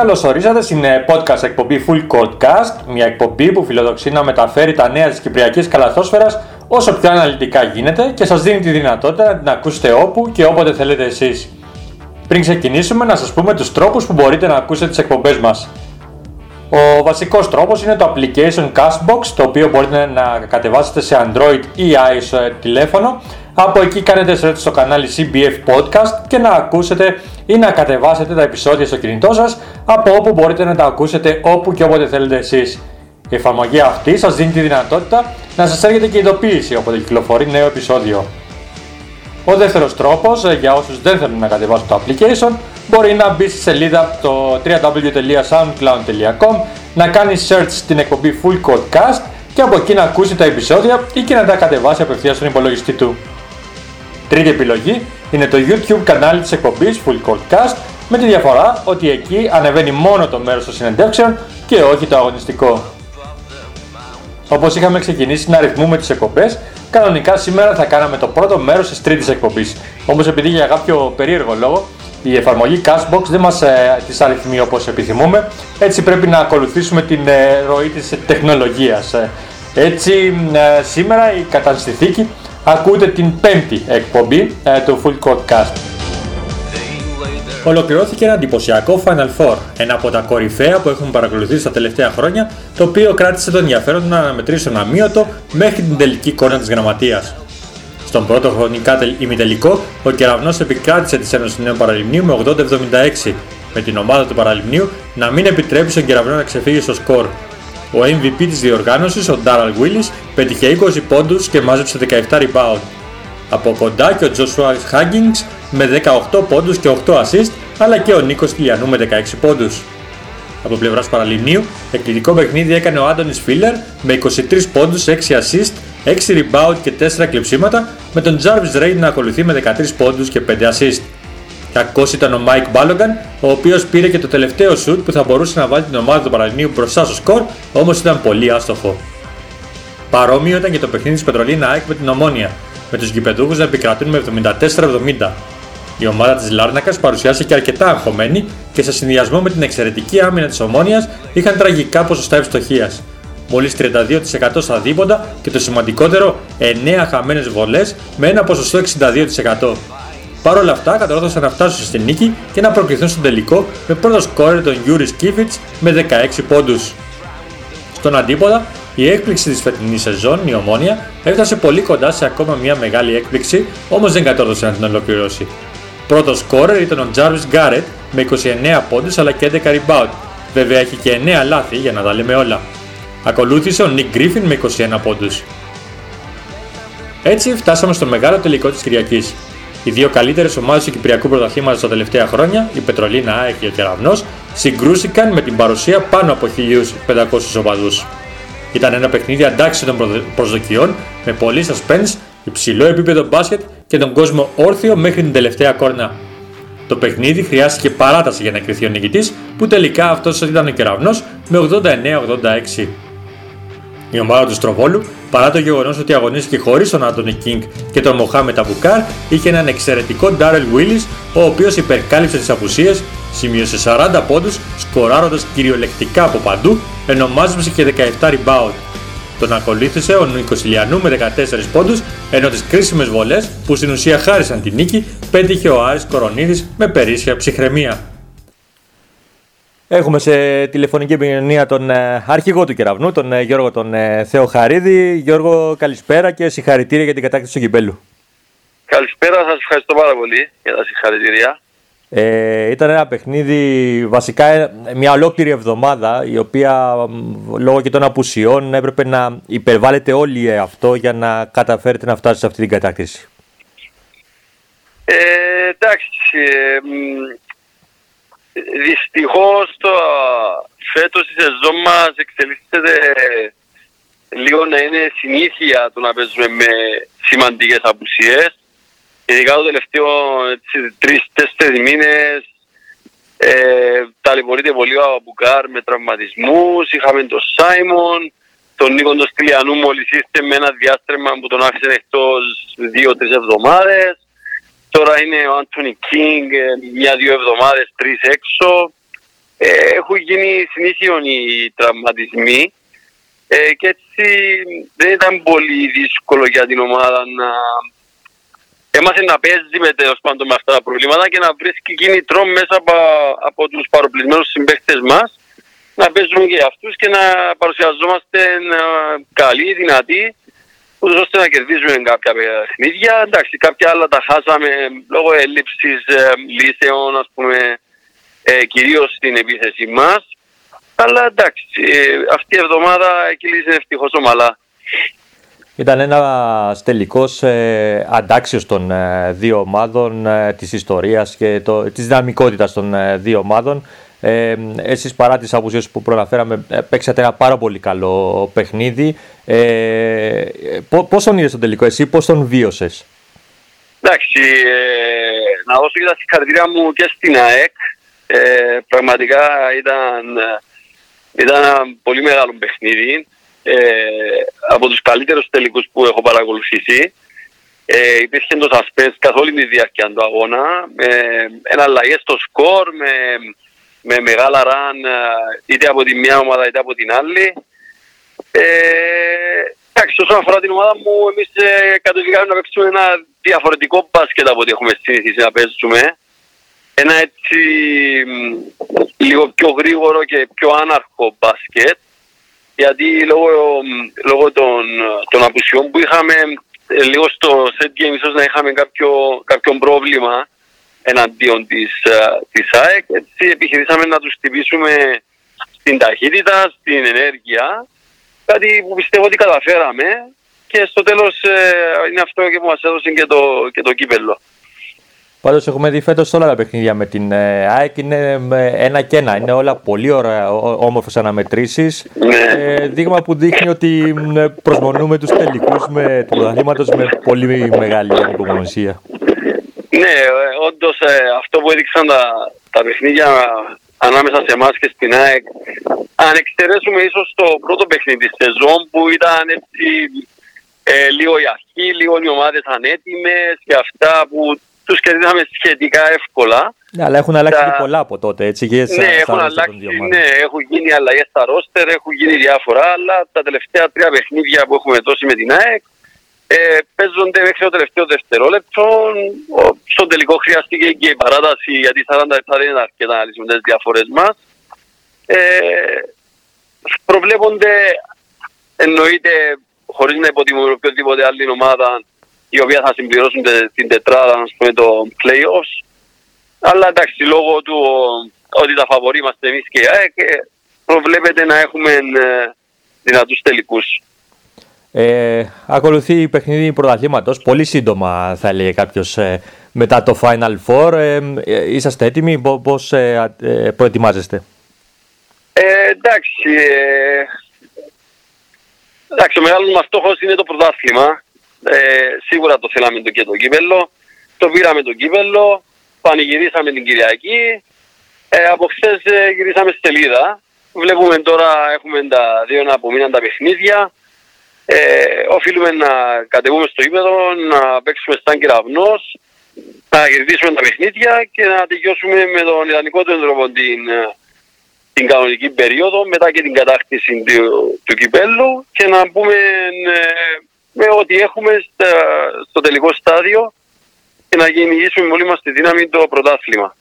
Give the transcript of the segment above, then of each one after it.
Καλώ ορίσατε στην ε, podcast εκπομπή Full Court Cast, μια εκπομπή που φιλοδοξεί να μεταφέρει τα νέα της Κυπριακής Καλαθόσφαιρας όσο πιο αναλυτικά γίνεται και σας δίνει τη δυνατότητα να την ακούσετε όπου και όποτε θέλετε εσείς. Πριν ξεκινήσουμε, να σας πούμε τους τρόπους που μπορείτε να ακούσετε τις εκπομπές μας. Ο βασικός τρόπος είναι το application Castbox, το οποίο μπορείτε να κατεβάσετε σε Android ή iOS τηλέφωνο. Από εκεί κάνετε search στο κανάλι CBF Podcast και να ακούσετε ή να κατεβάσετε τα επεισόδια στο κινητό σας, από όπου μπορείτε να τα ακούσετε όπου και όποτε θέλετε εσείς. Η εφαρμογή αυτή σας δίνει τη δυνατότητα να σας έρχεται και ειδοποίηση όποτε κυκλοφορεί νέο επεισόδιο. Ο δεύτερος τρόπος, ε, για όσους δεν θέλουν να κατεβάσουν το application, μπορεί να μπει στη σελίδα το www.soundcloud.com, να κάνει search στην εκπομπή Full Codecast και από εκεί να ακούσει τα επεισόδια ή και να τα κατεβάσει απευθείας στον υπολογιστή του. Τρίτη επιλογή είναι το YouTube κανάλι της εκπομπής Full Codecast με τη διαφορά ότι εκεί ανεβαίνει μόνο το μέρος των συνεντεύξεων και όχι το αγωνιστικό. Όπως είχαμε ξεκινήσει να αριθμούμε τις εκπομπές, κανονικά σήμερα θα κάναμε το πρώτο μέρος της τρίτης εκπομπής. Όμως, επειδή για κάποιο περίεργο λόγο η εφαρμογή Cashbox δεν μας ε, τις αριθμεί όπως επιθυμούμε, έτσι πρέπει να ακολουθήσουμε την ε, ροή της τεχνολογίας. Ε, έτσι, ε, σήμερα η κατά ακούτε την πέμπτη εκπομπή ε, του Full Code Cast. Ολοκληρώθηκε ένα εντυπωσιακό Final Four, ένα από τα κορυφαία που έχουμε παρακολουθήσει τα τελευταία χρόνια, το οποίο κράτησε το ενδιαφέρον να αναμετρήσουν αμύωτο μέχρι την τελική κόρνα της γραμματείας. Στον πρώτο χρονικά ημιτελικό, ο κεραυνός επικράτησε τη Ένωσης Νέου Παραλιμνίου με 80-76, με την ομάδα του Παραλιμνίου να μην επιτρέπει στον κεραυνό να ξεφύγει στο σκορ. Ο MVP της διοργάνωσης, ο Daryl Willis, πέτυχε 20 πόντους και μάζεψε 17 rebound. Από κοντά και ο Joshua Huggins με 18 πόντους και 8 assist, αλλά και ο Νίκος Κιλιανού με 16 πόντους. Από πλευράς Παραλιμνίου, εκπληκτικό παιχνίδι έκανε ο Άντωνης Φίλερ με 23 πόντους, 6 assist, 6 rebound και 4 κλεψίματα, με τον Jarvis Ray να ακολουθεί με 13 πόντους και 5 assist. Κακός ήταν ο Mike Balogan, ο οποίος πήρε και το τελευταίο shoot που θα μπορούσε να βάλει την ομάδα του Παραλιμνίου μπροστά στο σκορ, όμως ήταν πολύ άστοχο. Παρόμοιο ήταν και το παιχνίδι της Πετρολίνα ΑΕΚ με την Ομόνια, με τους γηπεδούχους να επικρατούν με 74-70. Η ομάδα της Λάρνακας παρουσιάστηκε αρκετά αγχωμένη και σε συνδυασμό με την εξαιρετική άμυνα της Ομόνιας είχαν τραγικά ποσοστά ευστοχίας. Μόλις 32% στα δίποντα και το σημαντικότερο 9 χαμένες βολές με ένα ποσοστό 62%. Παρ' όλα αυτά κατορθώσαν να φτάσουν στη νίκη και να προκριθούν στον τελικό με πρώτο σκόρερ τον Γιούρις Κίβιτς με 16 πόντους. Στον αντίποδα, η έκπληξη της φετινής σεζόν, η Ομόνια, έφτασε πολύ κοντά σε ακόμα μια μεγάλη έκπληξη, όμως δεν κατόρθωσε να την ολοκληρώσει. Πρώτο σκόρερ ήταν ο Jarvis Garrett με 29 πόντους αλλά και 11 rebound. Βέβαια έχει και 9 λάθη για να τα λέμε όλα. Ακολούθησε ο Nick Griffin με 21 πόντους. Έτσι φτάσαμε στο μεγάλο τελικό της Κυριακής. Οι δύο καλύτερες ομάδες του Κυπριακού Πρωταθλήματος τα τελευταία χρόνια, η Πετρολίνα ΑΕΚ και ο Κεραυνός, συγκρούστηκαν με την παρουσία πάνω από 1.500 οπαδούς. Ήταν ένα παιχνίδι αντάξει των προσδοκιών με πολύ σασπένς, υψηλό επίπεδο μπάσκετ και τον κόσμο όρθιο μέχρι την τελευταία κόρνα. Το παιχνίδι χρειάστηκε παράταση για να κριθεί ο νικητής που τελικά αυτός ήταν ο κεραυνός με 89-86. Η ομάδα του Στροβόλου, παρά το γεγονός ότι αγωνίστηκε χωρίς τον Άντωνι Κίνγκ και τον Μοχάμετ Αμπουκάρ, είχε έναν εξαιρετικό Ντάρελ Willis, ο οποίος υπερκάλυψε τις απουσίες, σημείωσε 40 πόντους, σκοράροντας κυριολεκτικά από παντού, ενώ μάζεψε και 17 rebound. Τον ακολούθησε ο Νικοσιλιανού με 14 πόντους, ενώ τις κρίσιμες βολές που στην ουσία χάρισαν τη νίκη πέτυχε ο Άρης Κορονίδης με περίσσια ψυχραιμία. Έχουμε σε τηλεφωνική επικοινωνία τον ε, αρχηγό του κεραυνού, τον ε, Γιώργο τον ε, Θεοχαρίδη. Γιώργο, καλησπέρα και συγχαρητήρια για την κατάκτηση του κυπέλου. Καλησπέρα, σας ευχαριστώ πάρα πολύ για τα συγχαρητήρια. Ε, ήταν ένα παιχνίδι, βασικά μια ολόκληρη εβδομάδα, η οποία λόγω και των απουσιών έπρεπε να υπερβάλλετε όλοι αυτό για να καταφέρετε να φτάσετε σε αυτή την κατάκτηση. Ε, εντάξει, ε, δυστυχώς το φέτος η σεζόν μας εξελίσσεται λίγο να είναι συνήθεια το να παίζουμε με σημαντικές απουσίες. Ειδικά το τελευταίο έτσι, τρεις-τέσσερις μήνες ε, ταλαιπωρείται πολύ ο Αμπουκάρ με τραυματισμούς. Είχαμε τον Σάιμον, τον Νίκο τον Στυλιανού μόλις ήρθε με ένα διάστρεμμα που τον άφησε εκτός δύο-τρεις εβδομάδες. Τώρα είναι ο Άντωνι Κίνγκ ε, μια-δύο εβδομάδες, τρεις έξω. Ε, έχουν γίνει συνήθιον οι τραυματισμοί ε, και έτσι δεν ήταν πολύ δύσκολο για την ομάδα να έμαθε να παίζει με τέλος πάντων με αυτά τα προβλήματα και να βρίσκει κίνητρο μέσα από, από τους παροπλισμένους συμπαίχτες μας να παίζουμε και αυτούς και να παρουσιαζόμαστε ε, καλοί, δυνατοί ούτως ώστε να κερδίζουμε κάποια παιχνίδια. Εντάξει, κάποια άλλα τα χάσαμε λόγω έλλειψης ε, λύσεων, ας πούμε, ε, κυρίως στην επίθεση μας. Αλλά εντάξει, ε, αυτή η εβδομάδα κύλησε ευτυχώς ομαλά. Ήταν ένας τελικός ε, αντάξιος των ε, δύο ομάδων, ε, της ιστορίας και το, της δυναμικότητας των ε, δύο ομάδων. Ε, εσείς παρά τις απουσίες που προναφέραμε ε, παίξατε ένα πάρα πολύ καλό παιχνίδι. Ε, πώς τον είδες τον τελικό εσύ, πώς τον βίωσες; Εντάξει, ε, να δώσω και τα συγχαρητήρια μου και στην ΑΕΚ. Ε, πραγματικά ήταν, ήταν ένα πολύ μεγάλο παιχνίδι. Ε, από τους καλύτερους τελικούς που έχω παρακολουθήσει. Ε, υπήρχε το suspense καθ' όλη τη διάρκεια του αγώνα. Με ένα αλλαγές στο σκορ, με, με μεγάλα ραν είτε από τη μια ομάδα είτε από την άλλη. Ε, εντάξει, όσον αφορά την ομάδα μου, εμείς ε, κατευθυνθήκαμε να παίξουμε ένα διαφορετικό μπάσκετ από ό,τι έχουμε συνηθίσει να παίζουμε. Ένα έτσι μ, λίγο πιο γρήγορο και πιο άναρχο μπάσκετ. Γιατί λόγω, μ, λόγω των, των απουσιών που είχαμε, ε, λίγο στο set game ίσως να είχαμε κάποιο, κάποιο πρόβλημα εναντίον της, ε, της ΑΕΚ. Έτσι επιχειρήσαμε να τους χτυπήσουμε στην ταχύτητα, στην ενέργεια. Κάτι που πιστεύω ότι καταφέραμε και στο τέλος ε, είναι αυτό και που μας έδωσε και το, και το κύπελο. Πάντως έχουμε δει φέτος όλα τα παιχνίδια με την ε, ΑΕΚ είναι με ένα και ένα. Είναι όλα πολύ ωραία, ό- όμορφες αναμετρήσεις. Ναι. Ε, δείγμα που δείχνει ότι μ, προσμονούμε τους τελικούς με, του πρωταθλήματος με πολύ μεγάλη ανυπομονησία. Ναι, ε, όντως ε, αυτό που έδειξαν τα, τα παιχνίδια ανάμεσα σε εμάς και στην ΑΕΚ αν εξαιρέσουμε ίσως το πρώτο παιχνίδι της σεζόν που ήταν έτσι ε, λίγο η αρχή, λίγο οι ομάδες ανέτοιμες και αυτά που τους κερδίσαμε σχετικά εύκολα. Ναι, αλλά έχουν αλλάξει Τα- και πολλά από τότε, έτσι, και στα, Ναι, στα έχουν ρόστερ των αλλάξει, δύο ομάδων. ναι, έχουν γίνει αλλαγές στα ρόστερ, έχουν γίνει διάφορα, αλλά τα τελευταία τρία παιχνίδια που έχουμε δώσει με την ΑΕΚ ε, παίζονται μέχρι το τελευταίο δευτερόλεπτο. Ο- Στον τελικό χρειάστηκε και η παράταση, γιατί 40 λεπτά δεν είναι αρκετά να λύσουμε τις διαφορές μας. Ε, προβλέπονται, εννοείται, χωρίς να υποτιμούμε οποιοδήποτε άλλη ομάδα, η οποία θα συμπληρώσουν τε- την τετράδα, ας πούμε, το play-offs. Αλλά εντάξει, λόγω του ότι τα φαβορεί είμαστε εμείς και η ΑΕΚ, ε, προβλέπεται να έχουμε ε, δυνατούς τελικούς. Ε, ακολουθεί η παιχνίδι πρωταθλήματος, πολύ σύντομα θα έλεγε κάποιος ε, μετά το Final Four. Ε, ε, είσαστε έτοιμοι, πο- πώς ε, α- ε, προετοιμάζεστε; Ε, εντάξει, ε, εντάξει, ο μεγάλος μας στόχος είναι το πρωτάθλημα. Ε, σίγουρα το θέλαμε το και το κύπελο. Το πήραμε το κύπελο, πανηγυρίσαμε την Κυριακή. Ε, από χθες ε, γυρίσαμε στη σελίδα. Βλέπουμε τώρα έχουμε τα δύο να απομείναν τα παιχνίδια. Ε, οφείλουμε να κατεβούμε στο ύπεδο, να παίξουμε σαν κεραυνός, να κερδίσουμε τα παιχνίδια και να τελειώσουμε με τον ιδανικότερο τρόπο την, ε, την κανονική περίοδο μετά και την κατάκτηση του, του κυπέλου και να μπούμε ε, με ό,τι έχουμε στα, στο τελικό στάδιο και να κυνηγήσουμε με όλη μας τη δύναμη το πρωτάθλημα.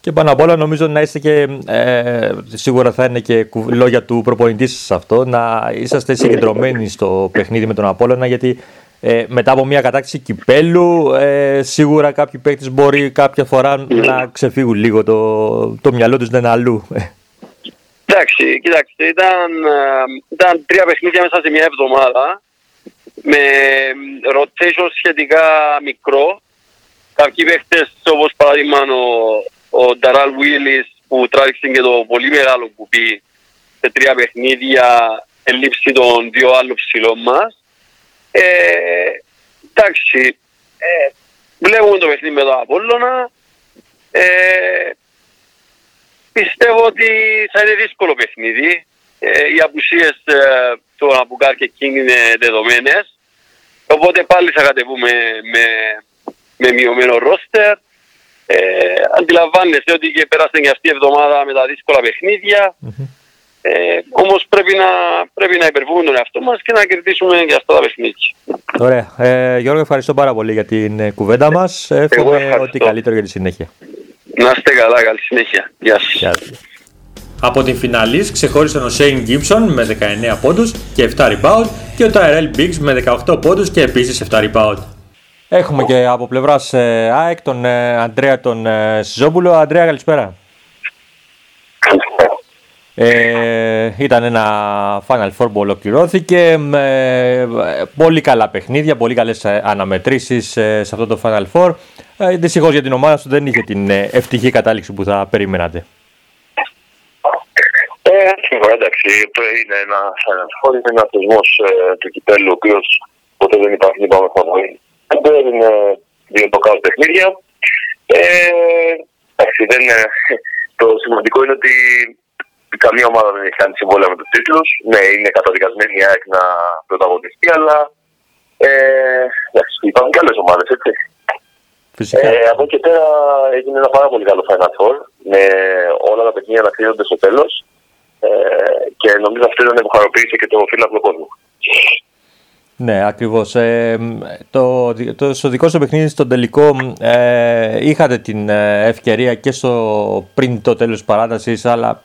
Και πάνω απ' όλα νομίζω να είστε και, ε, σίγουρα θα είναι και κου- λόγια του προπονητή σας αυτό, να είσαστε συγκεντρωμένοι στο παιχνίδι με τον Απόλλωνα γιατί ε, μετά από μια κατάκτηση κυπέλου ε, σίγουρα κάποιοι παίκτες μπορεί κάποια φορά να ξεφύγουν λίγο το, το μυαλό τους να είναι αλλού. Εντάξει, κοιτάξτε, ήταν, ε, ήταν τρία παιχνίδια μέσα σε μια εβδομάδα με rotation σχετικά μικρό. Κάποιοι παίχτες όπως παράδειγμα ο, ο Νταράλ Βίλις που που τράβηξε και το πολύ μεγάλο κουπί σε τρία παιχνίδια ελήψη των δύο άλλων ψηλών μας. Ε, εντάξει, ε, βλέπουμε το παιχνίδι με το Απόλλωνα. Ε, πιστεύω ότι θα είναι δύσκολο παιχνίδι. Ε, οι απουσίες ε, του Αμπουκάρ και Κίνγκ είναι δεδομένες. Οπότε πάλι θα κατεβούμε με, με μειωμένο ρόστερ. Ε, αντιλαμβάνεστε ότι και πέρασε και αυτή η εβδομάδα με τα δύσκολα παιχνίδια. Ε, όμως πρέπει να, πρέπει να υπερβούμε τον εαυτό μας και να κερδίσουμε και αυτά τα παιχνίδια. Ωραία. Ε, Γιώργο, ευχαριστώ πάρα πολύ για την ε, κουβέντα μας. Εύχομαι ευχαριστώ. ό,τι καλύτερο για τη συνέχεια. Να είστε καλά, καλή συνέχεια. Γεια σας. Γεια σου. Από την φιναλής ξεχώρισαν ο Shane Gibson με 19 πόντους και 7 rebound και ο Tyrell Biggs με 18 πόντους και επίσης 7 rebound. Έχουμε και από πλευράς ε, ΑΕΚ τον ε, Αντρέα τον ε, Σιζόπουλο. Αντρέα, καλησπέρα. Ε, ήταν ένα Final Four που ολοκληρώθηκε με ε, πολύ καλά παιχνίδια, πολύ καλές ε, αναμετρήσεις ε, σε αυτό το Final Four. Ε, Δυστυχώς για την ομάδα σου δεν είχε την ε, ευτυχή κατάληξη που θα περιμένατε. Ε, σίγουρα εντάξει, το είναι ένα Final είναι ένας θεσμός ε, του κυπέλου, ο οποίος ποτέ δεν υπάρχει να πάμε φαβορή. Δεν είναι δύο το παιχνίδια. Ε, εντάξει, δεν, ε, το σημαντικό είναι ότι καμία ομάδα δεν έχει κάνει συμβόλαια με του τίτλου. Ναι, είναι καταδικασμένη η ΑΕΚ να πρωταγωνιστεί, αλλά ε, εντάξει, υπάρχουν και άλλες ομάδες, έτσι. Φυσικά. Ε, από εκεί και πέρα έγινε ένα πάρα πολύ καλό Final Four με όλα τα παιχνίδια να κρίνονται στο τέλος. Ε, και νομίζω αυτό ήταν που χαροποίησε και το φίλο κόσμο. Ναι, ακριβώς. Ε, το, το, στο δικό σου παιχνίδι, στο τελικό, ε, είχατε την ε, ευκαιρία και στο, πριν το τέλος της παράτασης, αλλά α,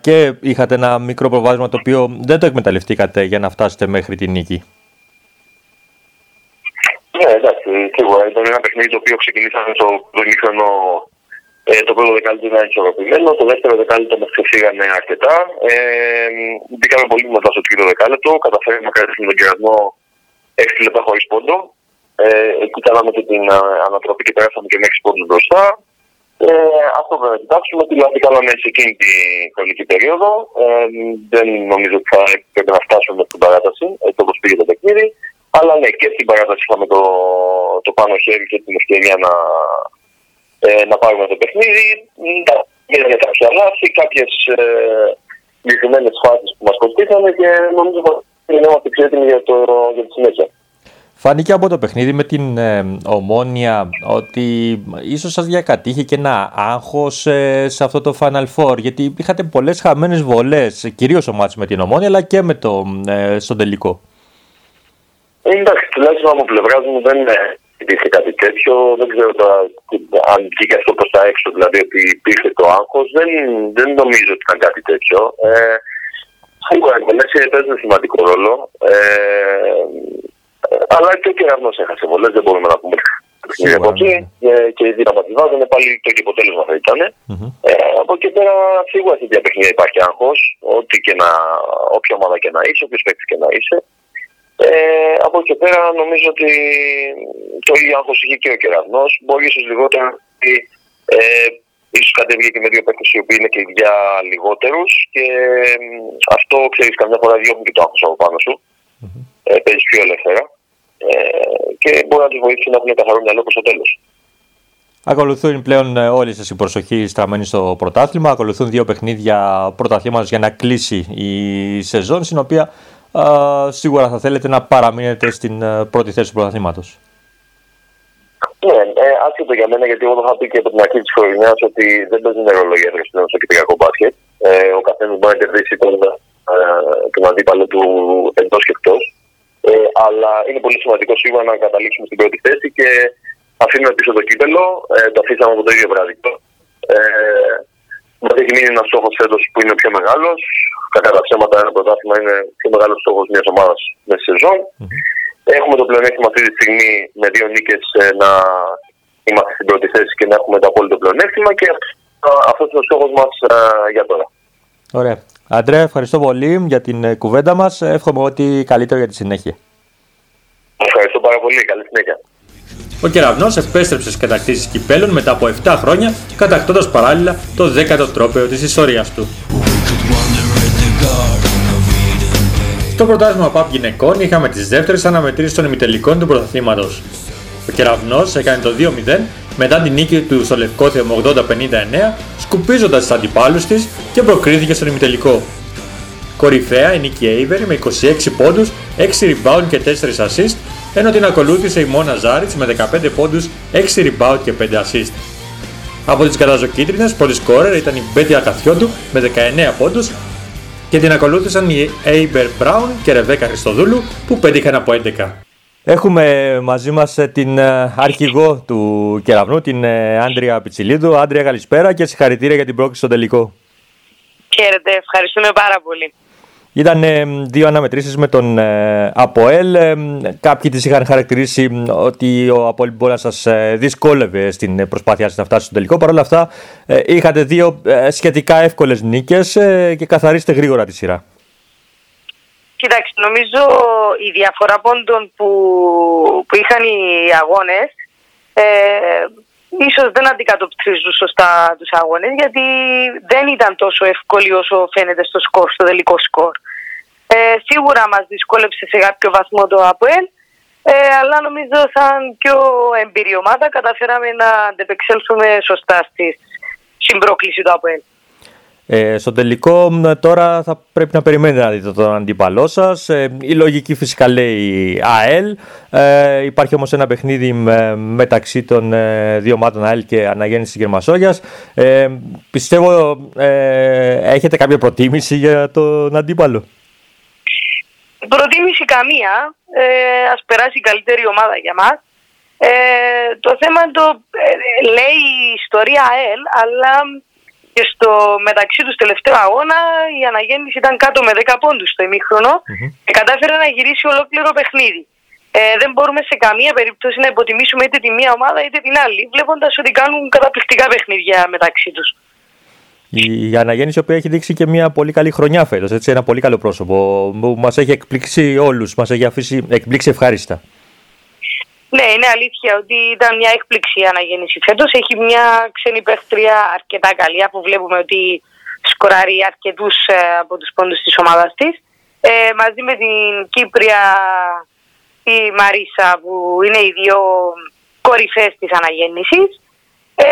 και είχατε ένα μικρό προβάδισμα το οποίο δεν το εκμεταλλευτήκατε για να φτάσετε μέχρι την νίκη. Ναι, εντάξει, σίγουρα ήταν ένα παιχνίδι το οποίο ξεκινήσαμε στο ημίχρονο ε, το πρώτο δεκάλεπτο ήταν ισορροπημένο, το δεύτερο δεκάλεπτο μας ξεφύγανε αρκετά. Ε, μπήκαμε πολύ μετά στο τρίτο δεκάλεπτο, καταφέραμε να κρατήσουμε τον κερασμό 6 λεπτά χωρίς πόντο. Ε, εκεί κάναμε και την α, ανατροπή και περάσαμε και με 6 πόντους μπροστά. Ε, αυτό πρέπει να κοιτάξουμε, τι λάθη κάναμε σε εκείνη τη χρονική περίοδο. Ε, δεν νομίζω ότι θα πρέπει να φτάσουμε στην παράταση, έτσι όπως πήγε το παιχνίδι. Αλλά ναι, και στην παράταση είχαμε το, το πάνω χέρι και την ευκαιρία να, ε, να πάρουμε το παιχνίδι. Είδαμε κάποια λάθη, κάποιες ε, συγκεκριμένες φάσεις που μας κοστίσανε και νομίζω ότι είμαστε πιο έτοιμοι για, το, για τη συνέχεια. Φάνηκε από το παιχνίδι με την ε, Ομόνια ότι ίσως σας διακατήχε και ένα άγχος ε, σε αυτό το Final Four γιατί είχατε πολλές χαμένες βολές, κυρίως ο μάτς με την Ομόνια αλλά και με το, ε, στον τελικό. Ε, εντάξει, τουλάχιστον από πλευράς μου δεν υπήρχε κάτι τέτοιο. Δεν ξέρω τώρα αν βγήκε αυτό προς τα έξω, δηλαδή ότι υπήρχε το άγχος. Δεν, δεν νομίζω ότι ήταν κάτι τέτοιο. Ε, Σίγουρα οι βολές παίζουν σημαντικό ρόλο. Ε, αλλά και ο κεραυνός έχασε βολέ, δεν μπορούμε να πούμε. Σίγουρα, από εκεί ναι. ε, και οι δύο να βάζανε πάλι το ίδιο αποτέλεσμα θα ηταν Μμμ. Ε, από εκεί πέρα σίγουρα στην τέτοια παιχνίδια υπάρχει άγχος. Ό,τι και να, όποια ομάδα και να είσαι, όποιος παίκτης και να είσαι. Ε, από εκεί και πέρα νομίζω ότι το ίδιο άγχος είχε και ο κεραυνός. Μπορεί ίσως λιγότερο ότι ε, ίσως κατέβηκε και με δύο παίκτες οι οποίοι είναι και για λιγότερους και ε, αυτό ξέρεις καμιά φορά διώχνει και το άγχος από πάνω σου. Ε, παίζεις πιο ελεύθερα ε, και μπορεί να τους βοηθήσει να έχουν καθαρό μυαλό προς το τέλος. Ακολουθούν πλέον ε, όλη σας η προσοχή στραμμένη στο πρωτάθλημα. Ακολουθούν δύο παιχνίδια πρωταθλήματος για να κλείσει η σεζόν, στην οποία α, σίγουρα θα θέλετε να παραμείνετε στην ε, πρώτη θέση του πρωταθλήματος. Ναι, ε, άσχετο για μένα, γιατί εγώ το είχα πει και από την αρχή της χρονιάς ότι δεν παίζουν ρόλο οι έδρε πλέον στο κυπριακό μπάσκετ. Ε, ο καθένας μπορεί να κερδίσει τον, ε, τον αντίπαλο του εντός και εκτός. Ε, αλλά είναι πολύ σημαντικό σίγουρα να καταλήξουμε στην πρώτη θέση και αφήνουμε πίσω το κύπελο. Ε, το αφήσαμε από το ίδιο βράδυ. Ε, Μα έχει μείνει ένας στόχος φέτος που είναι ο πιο μεγάλος. Κατά τα ψέματα, ένα πρωτάθλημα είναι ο πιο μεγάλος στόχος μιας ομάδας μέσα στη σεζόν. Έχουμε το πλεονέκτημα αυτή τη στιγμή με δύο νίκες να είμαστε στην πρώτη θέση και να έχουμε το απόλυτο πλεονέκτημα και αυτό είναι ο στόχος μας για τώρα. Ωραία. Αντρέα, ευχαριστώ πολύ για την ε, κουβέντα μας. Εύχομαι ότι καλύτερο για τη συνέχεια. Ευχαριστώ πάρα πολύ. Καλή συνέχεια. Ο κεραυνός επέστρεψε στις κατακτήσεις κυπέλων μετά από 7 χρόνια, κατακτώντας παράλληλα το 10ο τρόπαιο της ιστορίας του. Στο πρωτάθλημα ΠΑΠ γυναικών είχαμε τις δεύτερες αναμετρήσεις των ημιτελικών του πρωταθλήματος. Ο κεραυνός έκανε το 2-0 μετά την νίκη του στο Λευκόθεο με 80-59, σκουπίζοντας τους αντιπάλους της και προκρίθηκε στον ημιτελικό. Κορυφαία η Νίκη Έιβερ με 26 πόντους, 6 rebound και 4 assist, ενώ την ακολούθησε η Μόνα Ζάριτς με 15 πόντους, 6 rebound και 5 assist. Από τις καταζοκίτρινες, πρώτη σκόρερ ήταν η Μπέτια Ακαθιόντου με 19 πόντους και την ακολούθησαν οι Έιμπερ Μπράουν και Ρεβέκα Χριστοδούλου που πέτυχαν από 11. Έχουμε μαζί μας ε, την ε, αρχηγό του κεραυνού, την ε, Άντρια Πιτσιλίδου. Άντρια καλησπέρα και συγχαρητήρια για την πρόκληση στο τελικό. Χαίρετε, ευχαριστούμε πάρα πολύ. Ήταν δύο αναμετρήσεις με τον ε, ΑΠΟΕΛ. κάποιοι τις είχαν χαρακτηρίσει ότι ο ΑΠΟΕΛ μπορεί να σας ε, δυσκόλευε στην προσπάθειά σας να φτάσει στο τελικό. Παρ' όλα αυτά ε, είχατε δύο σχετικά εύκολες νίκες και καθαρίστε γρήγορα τη σειρά. Κοιτάξτε, νομίζω η διαφορά πόντων που, που είχαν οι αγώνες ίσως δεν αντικατοπτρίζουν σωστά τους αγώνες γιατί δεν ήταν τόσο εύκολοι όσο φαίνεται στο σκορ, στο τελικό σκορ. Ε, σίγουρα μας δυσκόλεψε σε κάποιο βαθμό το ΑΠΟΕΛ ε, αλλά νομίζω σαν πιο εμπειρή ομάδα καταφέραμε να αντεπεξέλθουμε σωστά στη, στην πρόκληση του ΑΠΟΕΛ. Ε, στο τελικό τώρα θα πρέπει να περιμένετε να δείτε τον αντίπαλό σας. Ε, η λογική φυσικά λέει ΑΕΛ. Ε, υπάρχει όμως ένα παιχνίδι μεταξύ των ε, δύο ομάδων ΑΕΛ και Αναγέννησης Γερμασόγιας. Ε, πιστεύω ε, έχετε κάποια προτίμηση για τον αντίπαλο; Προτίμηση καμία. Ε, ας περάσει η καλύτερη ομάδα για μας. Ε, το θέμα το λέει η ιστορία ΑΕΛ, αλλά και στο μεταξύ τους τελευταίου αγώνα η αναγέννηση ήταν κάτω με 10 πόντους στο ημιχρονο και κατάφερε να γυρίσει ολόκληρο παιχνίδι. Ε, δεν μπορούμε σε καμία περίπτωση να υποτιμήσουμε είτε τη μία ομάδα είτε την άλλη, βλέποντας ότι κάνουν καταπληκτικά παιχνίδια μεταξύ τους. Η αναγέννηση, η οποία έχει δείξει και μια πολύ καλή χρονιά φέτος, ένα πολύ καλό πρόσωπο, που μας έχει εκπλήξει όλους, μας έχει αφήσει εκπλήξει ευχάριστα. Ναι, είναι αλήθεια ότι ήταν μια έκπληξη η αναγέννηση φέτος. Έχει μια ξένη παίχτρια αρκετά καλή, αφού βλέπουμε ότι σκοράρει αρκετούς ε, από τους πόντους της ομάδας της. Ε, μαζί με την Κύπρια τη Μαρίσα, που είναι οι δύο κορυφές της αναγέννησης. Ε,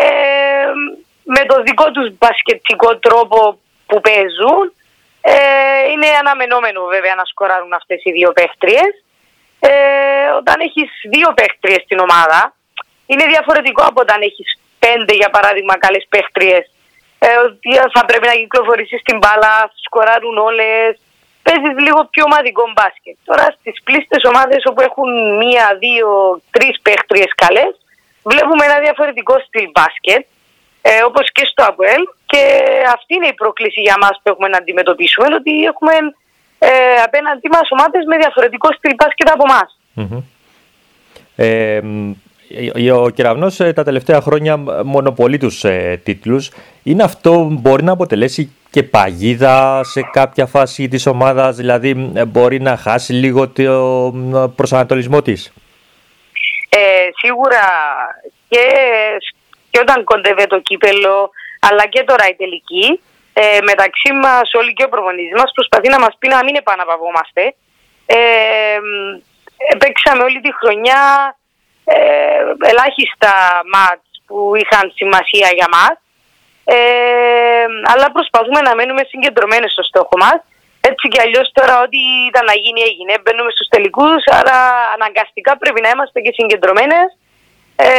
με το δικό τους μπασκετικό τρόπο που παίζουν, ε, είναι αναμενόμενο βέβαια να σκοράρουν αυτές οι δύο παίχτριες ε, όταν έχεις δύο παίχτριες στην ομάδα, είναι διαφορετικό από όταν έχεις πέντε για παράδειγμα καλές παίχτριες. Ε, ότι θα πρέπει να κυκλοφορήσεις την μπάλα, θα σκοράρουν όλες. Παίζεις λίγο πιο ομαδικό μπάσκετ. Τώρα στις πλήστες ομάδες όπου έχουν μία, δύο, τρεις παίχτριες καλές, βλέπουμε ένα διαφορετικό στυλ μπάσκετ, ε, όπως και στο ΑΠΟΕΛ. Και αυτή είναι η πρόκληση για μας που έχουμε να αντιμετωπίσουμε, ότι έχουμε ε, απέναντί μας ομάδες με διαφορετικό στυλ μπάσκετ από εμάς. Ε, ο Κεραυνός ε, τα τελευταία χρόνια μονοπολεί τους ε, τίτλους. Είναι αυτό μπορεί να αποτελέσει και παγίδα σε κάποια φάση της ομάδας, δηλαδή ε, μπορεί να χάσει λίγο το προσανατολισμό της; Ε, σίγουρα και, και όταν κοντεύει το κύπελο, αλλά και τώρα η τελική, ε, μεταξύ μας, όλοι και ο προπονητής μας προσπαθεί να μας πει να μην επαναπαυόμαστε. Ε, παίξαμε όλη τη χρονιά ε, ελάχιστα μάτς που είχαν σημασία για μας. Ε, αλλά προσπαθούμε να μένουμε συγκεντρωμένοι στο στόχο μας. Έτσι κι αλλιώς τώρα ό,τι ήταν να γίνει έγινε. Μπαίνουμε στους τελικούς, άρα αναγκαστικά πρέπει να είμαστε και συγκεντρωμένες ε,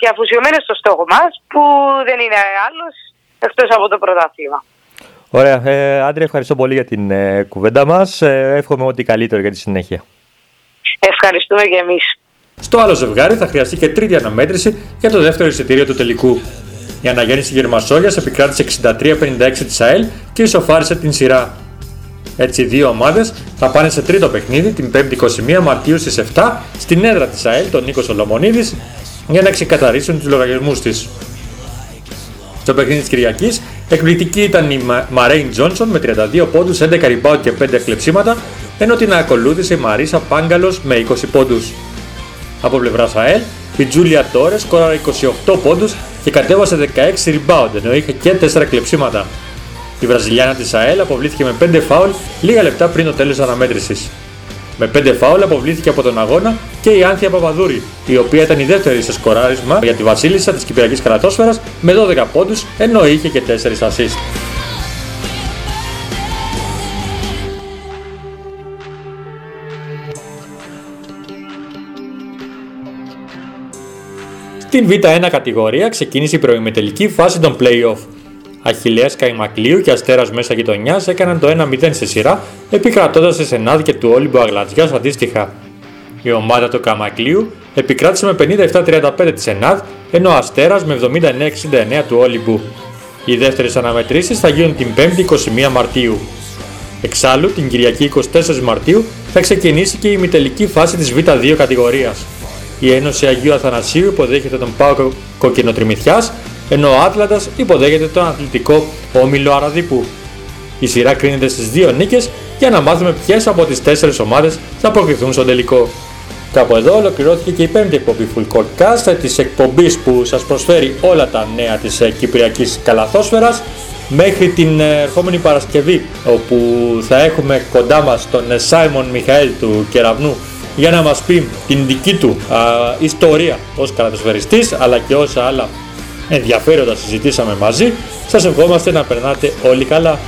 και αφουσιωμένες στο στόχο μας που δεν είναι άλλος εκτός από το πρωτάθλημα. Ωραία. Ε, Άντρια, ευχαριστώ πολύ για την ε, κουβέντα μας. Ε, εύχομαι ό,τι καλύτερο για τη συνέχεια. Ευχαριστούμε και εμείς. Στο άλλο ζευγάρι θα χρειαστεί και τρίτη αναμέτρηση για το δεύτερο εισιτήριο του τελικού. Η αναγέννηση Γερμασόγιας επικράτησε 63-56 της ΑΕΛ και ισοφάρισε την σειρά. Έτσι οι δύο ομάδες θα πάνε σε τρίτο παιχνίδι την 5η 21 Μαρτίου στις 7 στην έδρα της ΑΕΛ, τον Νίκος Σολομονίδης, για να ξεκαθαρίσουν τους λογαριασμούς της. Στο παιχνίδι της Κυριακής, εκπληκτική ήταν η Μαρέιν Τζόνσον με 32 πόντους, 11 rebound και 5 κλεψίματα, ενώ την ακολούθησε η Μαρίσα Πάγκαλος με 20 πόντους. Από πλευράς ΑΕΛ, η Τζούλια Τόρες σκόραρε 28 πόντους και κατέβασε 16 rebound ενώ είχε και 4 κλεψίματα. Η Βραζιλιάνα της ΑΕΛ αποβλήθηκε με 5 φάουλ λίγα λεπτά πριν το τέλος της αναμέτρησης. Με 5 φάουλ αποβλήθηκε από τον αγώνα και η Άνθια Παπαδούρη, η οποία ήταν η δεύτερη σε σκοράρισμα για τη βασίλισσα της Κυπριακής Καρατόσφαιρας με 12 πόντους ενώ είχε και 4 assist. Στην Β1 κατηγορία ξεκίνησε η προημετελική φάση των play-off. Αχιλέας Καϊμακλείου και Αστέρας Μέσα Γειτονιάς έκαναν το 1-0 σε σειρά, επικρατώντας σε Σενάδη και του Όλυμπου Αγλατζιάς αντίστοιχα. Η ομάδα του Καμακλείου επικράτησε με 57-35 της ΕΝΑΔ, ενώ ο Αστέρας με 79-69 του Όλυμπου. Οι δεύτερες αναμετρήσεις θα γίνουν την 5η 21 Μαρτίου. Εξάλλου, την Κυριακή 24 Μαρτίου θα ξεκινήσει και η ημιτελική φάση της Β2 κατηγορίας. Η Ένωση Αγίου Αθανασίου υποδέχεται τον Πάο Κοκκινοτριμηθιάς, ενώ ο Άτλαντας υποδέχεται τον αθλητικό Όμιλο Αραδίπου. Η σειρά κρίνεται στις δύο νίκες για να μάθουμε ποιες από τις τέσσερις ομάδες θα προκριθούν στο τελικό. Κάπου εδώ ολοκληρώθηκε και η πέμπτη εκπομπή Full Cast της εκπομπής που σας προσφέρει όλα τα νέα της ε, Κυπριακής Καλαθόσφαιρας μέχρι την ε, ερχόμενη Παρασκευή όπου θα έχουμε κοντά μας τον ε, Σάιμον Μιχαήλ του Κεραυνού για να μας πει την δική του α, ιστορία ως καλαθοσφαιριστής αλλά και όσα άλλα ενδιαφέροντα συζητήσαμε μαζί. Σας ευχόμαστε να περνάτε όλοι καλά.